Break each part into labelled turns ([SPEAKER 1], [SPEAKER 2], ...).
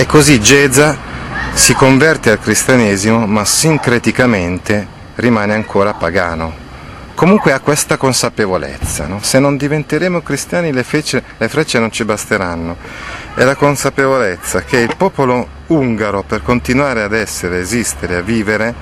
[SPEAKER 1] E così Geza si converte al cristianesimo, ma sincreticamente rimane ancora pagano. Comunque ha questa consapevolezza, no? se non diventeremo cristiani le, fece, le frecce non ci basteranno. È la consapevolezza che il popolo ungaro, per continuare ad essere, esistere, a vivere,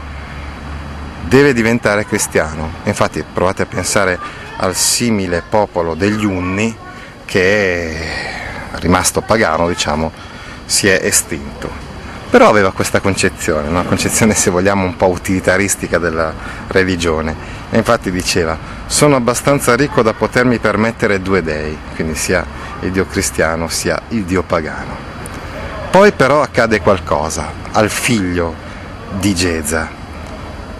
[SPEAKER 1] deve diventare cristiano. Infatti provate a pensare al simile popolo degli Unni che è rimasto pagano, diciamo, si è estinto. Però aveva questa concezione, una concezione se vogliamo un po' utilitaristica della religione. E infatti diceva, sono abbastanza ricco da potermi permettere due dei, quindi sia il Dio cristiano sia il Dio pagano. Poi però accade qualcosa al figlio di Geza.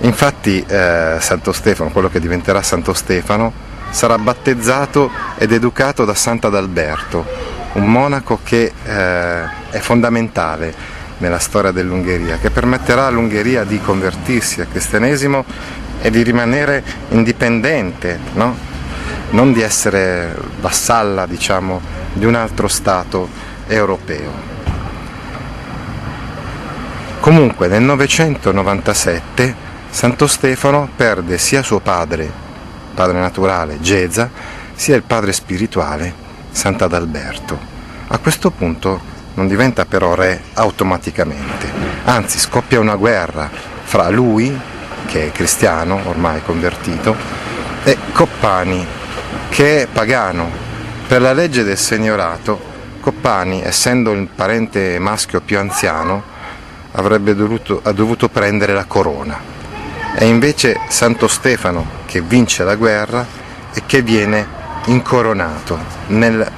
[SPEAKER 1] Infatti eh, Santo Stefano, quello che diventerà Santo Stefano, sarà battezzato ed educato da Sant'Adalberto, un monaco che eh, è fondamentale nella storia dell'Ungheria, che permetterà all'Ungheria di convertirsi al cristianesimo e di rimanere indipendente, no? non di essere vassalla diciamo, di un altro Stato europeo. Comunque nel 997 Santo Stefano perde sia suo padre, padre naturale, Geza, sia il padre spirituale, Sant'Adalberto. A questo punto non diventa però re automaticamente, anzi scoppia una guerra fra lui, che è cristiano, ormai convertito, e Coppani, che è pagano. Per la legge del segnorato, Coppani, essendo il parente maschio più anziano, avrebbe dovuto, ha dovuto prendere la corona. È invece Santo Stefano che vince la guerra e che viene incoronato nel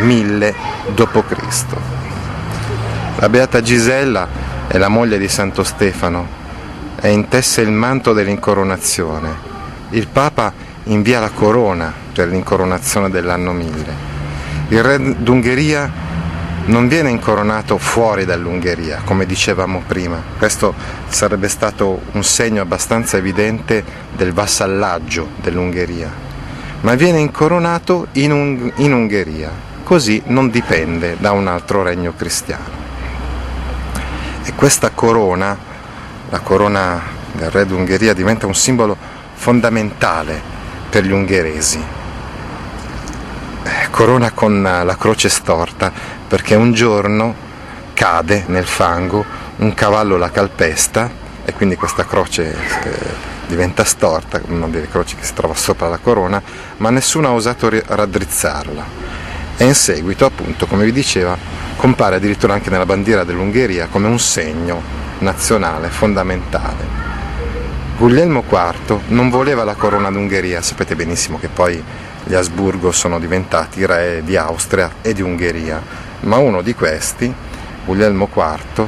[SPEAKER 1] 1000 d.C. La beata Gisella è la moglie di Santo Stefano e intesse il manto dell'incoronazione. Il Papa invia la corona per l'incoronazione dell'anno 1000. Il re d'Ungheria non viene incoronato fuori dall'Ungheria, come dicevamo prima. Questo sarebbe stato un segno abbastanza evidente del vassallaggio dell'Ungheria, ma viene incoronato in, un- in Ungheria, così non dipende da un altro regno cristiano. E questa corona, la corona del re d'Ungheria, diventa un simbolo fondamentale per gli ungheresi. Eh, corona con la croce storta perché un giorno cade nel fango, un cavallo la calpesta e quindi questa croce eh, diventa storta, una delle croci che si trova sopra la corona, ma nessuno ha osato raddrizzarla. E in seguito, appunto, come vi diceva, compare addirittura anche nella bandiera dell'Ungheria come un segno nazionale fondamentale. Guglielmo IV non voleva la corona d'Ungheria, sapete benissimo che poi gli Asburgo sono diventati re di Austria e di Ungheria, ma uno di questi, Guglielmo IV,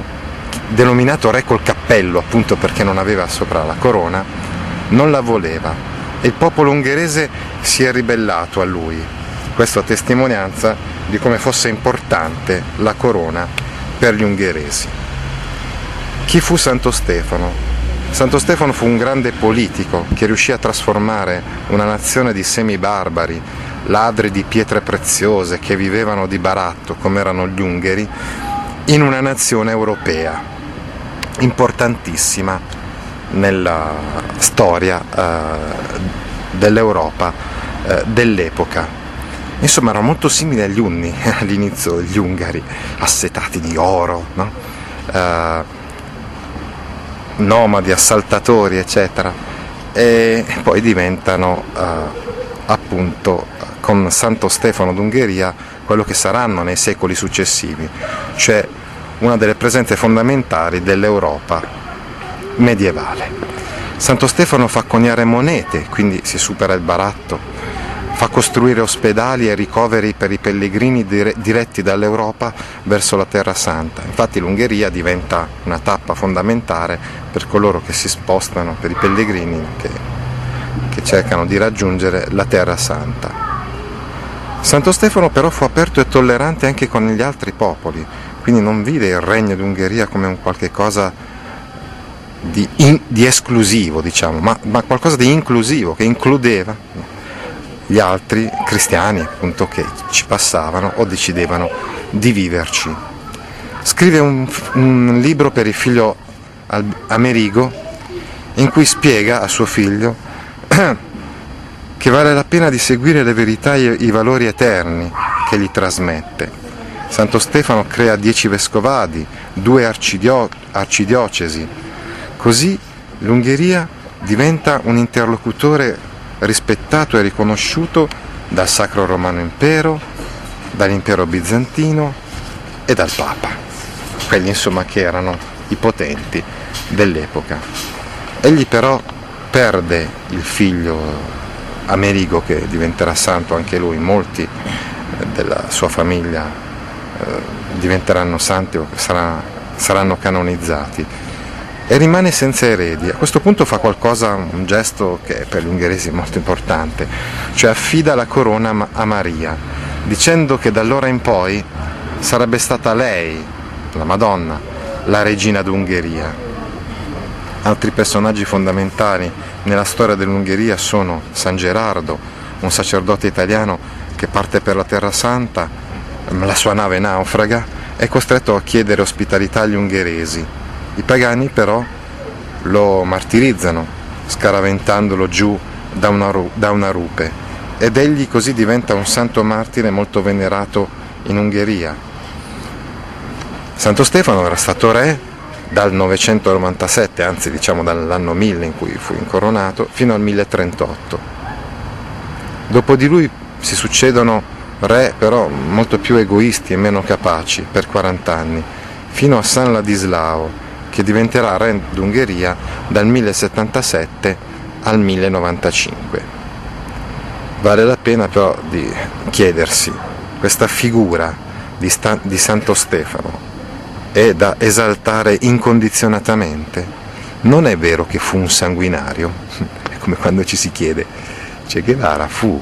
[SPEAKER 1] denominato re col cappello appunto perché non aveva sopra la corona, non la voleva e il popolo ungherese si è ribellato a lui. Questo a testimonianza di come fosse importante la corona per gli ungheresi. Chi fu Santo Stefano? Santo Stefano fu un grande politico che riuscì a trasformare una nazione di semibarbari, ladri di pietre preziose che vivevano di baratto come erano gli ungheri, in una nazione europea importantissima nella storia eh, dell'Europa eh, dell'epoca. Insomma, erano molto simili agli Unni all'inizio, gli Ungari, assetati di oro, no? eh, nomadi, assaltatori, eccetera, e poi diventano eh, appunto con Santo Stefano d'Ungheria quello che saranno nei secoli successivi, cioè una delle presenze fondamentali dell'Europa medievale. Santo Stefano fa coniare monete, quindi si supera il baratto, fa costruire ospedali e ricoveri per i pellegrini dire- diretti dall'Europa verso la Terra Santa. Infatti l'Ungheria diventa una tappa fondamentale per coloro che si spostano, per i pellegrini che, che cercano di raggiungere la Terra Santa. Santo Stefano però fu aperto e tollerante anche con gli altri popoli, quindi non vide il regno d'Ungheria come un qualche cosa di, in, di esclusivo, diciamo, ma, ma, qualcosa di inclusivo che includeva gli altri cristiani appunto che ci passavano o decidevano di viverci. Scrive un, un libro per il figlio Amerigo in cui spiega a suo figlio che vale la pena di seguire le verità e i valori eterni che gli trasmette. Santo Stefano crea dieci vescovadi, due arcidio- arcidiocesi, così l'Ungheria diventa un interlocutore rispettato e riconosciuto dal Sacro Romano Impero, dall'Impero Bizantino e dal Papa, quelli insomma che erano i potenti dell'epoca. Egli però perde il figlio Amerigo che diventerà santo anche lui, molti eh, della sua famiglia diventeranno santi o sarà, saranno canonizzati e rimane senza eredi. A questo punto fa qualcosa, un gesto che per gli ungheresi è molto importante, cioè affida la corona a Maria, dicendo che da allora in poi sarebbe stata lei, la Madonna, la regina d'Ungheria. Altri personaggi fondamentali nella storia dell'Ungheria sono San Gerardo, un sacerdote italiano che parte per la Terra Santa, la sua nave naufraga, è costretto a chiedere ospitalità agli ungheresi. I pagani però lo martirizzano, scaraventandolo giù da una, da una rupe, ed egli così diventa un santo martire molto venerato in Ungheria. Santo Stefano era stato re dal 997, anzi diciamo dall'anno 1000 in cui fu incoronato, fino al 1038. Dopo di lui si succedono re però molto più egoisti e meno capaci per 40 anni, fino a San Ladislao, che diventerà re d'Ungheria dal 1077 al 1095. Vale la pena però di chiedersi questa figura di, Sta- di Santo Stefano è da esaltare incondizionatamente. Non è vero che fu un sanguinario, è come quando ci si chiede, Che Guevara fu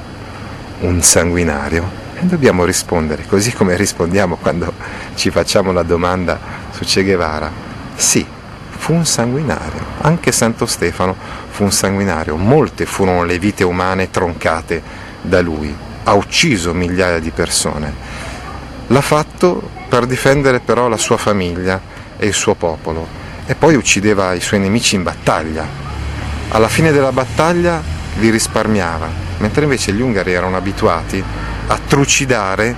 [SPEAKER 1] un sanguinario? Dobbiamo rispondere, così come rispondiamo quando ci facciamo la domanda su Che Guevara. Sì, fu un sanguinario, anche Santo Stefano fu un sanguinario, molte furono le vite umane troncate da lui, ha ucciso migliaia di persone. L'ha fatto per difendere però la sua famiglia e il suo popolo e poi uccideva i suoi nemici in battaglia. Alla fine della battaglia li risparmiava, mentre invece gli ungari erano abituati a trucidare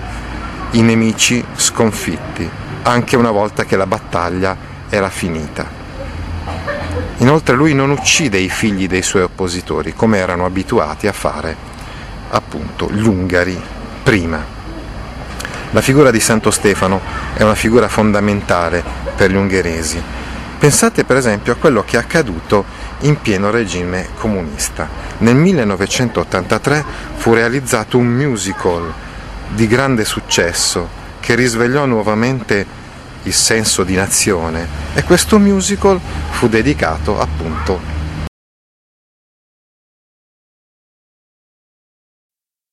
[SPEAKER 1] i nemici sconfitti, anche una volta che la battaglia era finita. Inoltre lui non uccide i figli dei suoi oppositori, come erano abituati a fare appunto gli ungari prima. La figura di Santo Stefano è una figura fondamentale per gli ungheresi. Pensate per esempio a quello che è accaduto in pieno regime comunista. Nel 1983 fu realizzato un musical di grande successo che risvegliò nuovamente il senso di nazione e questo musical fu dedicato appunto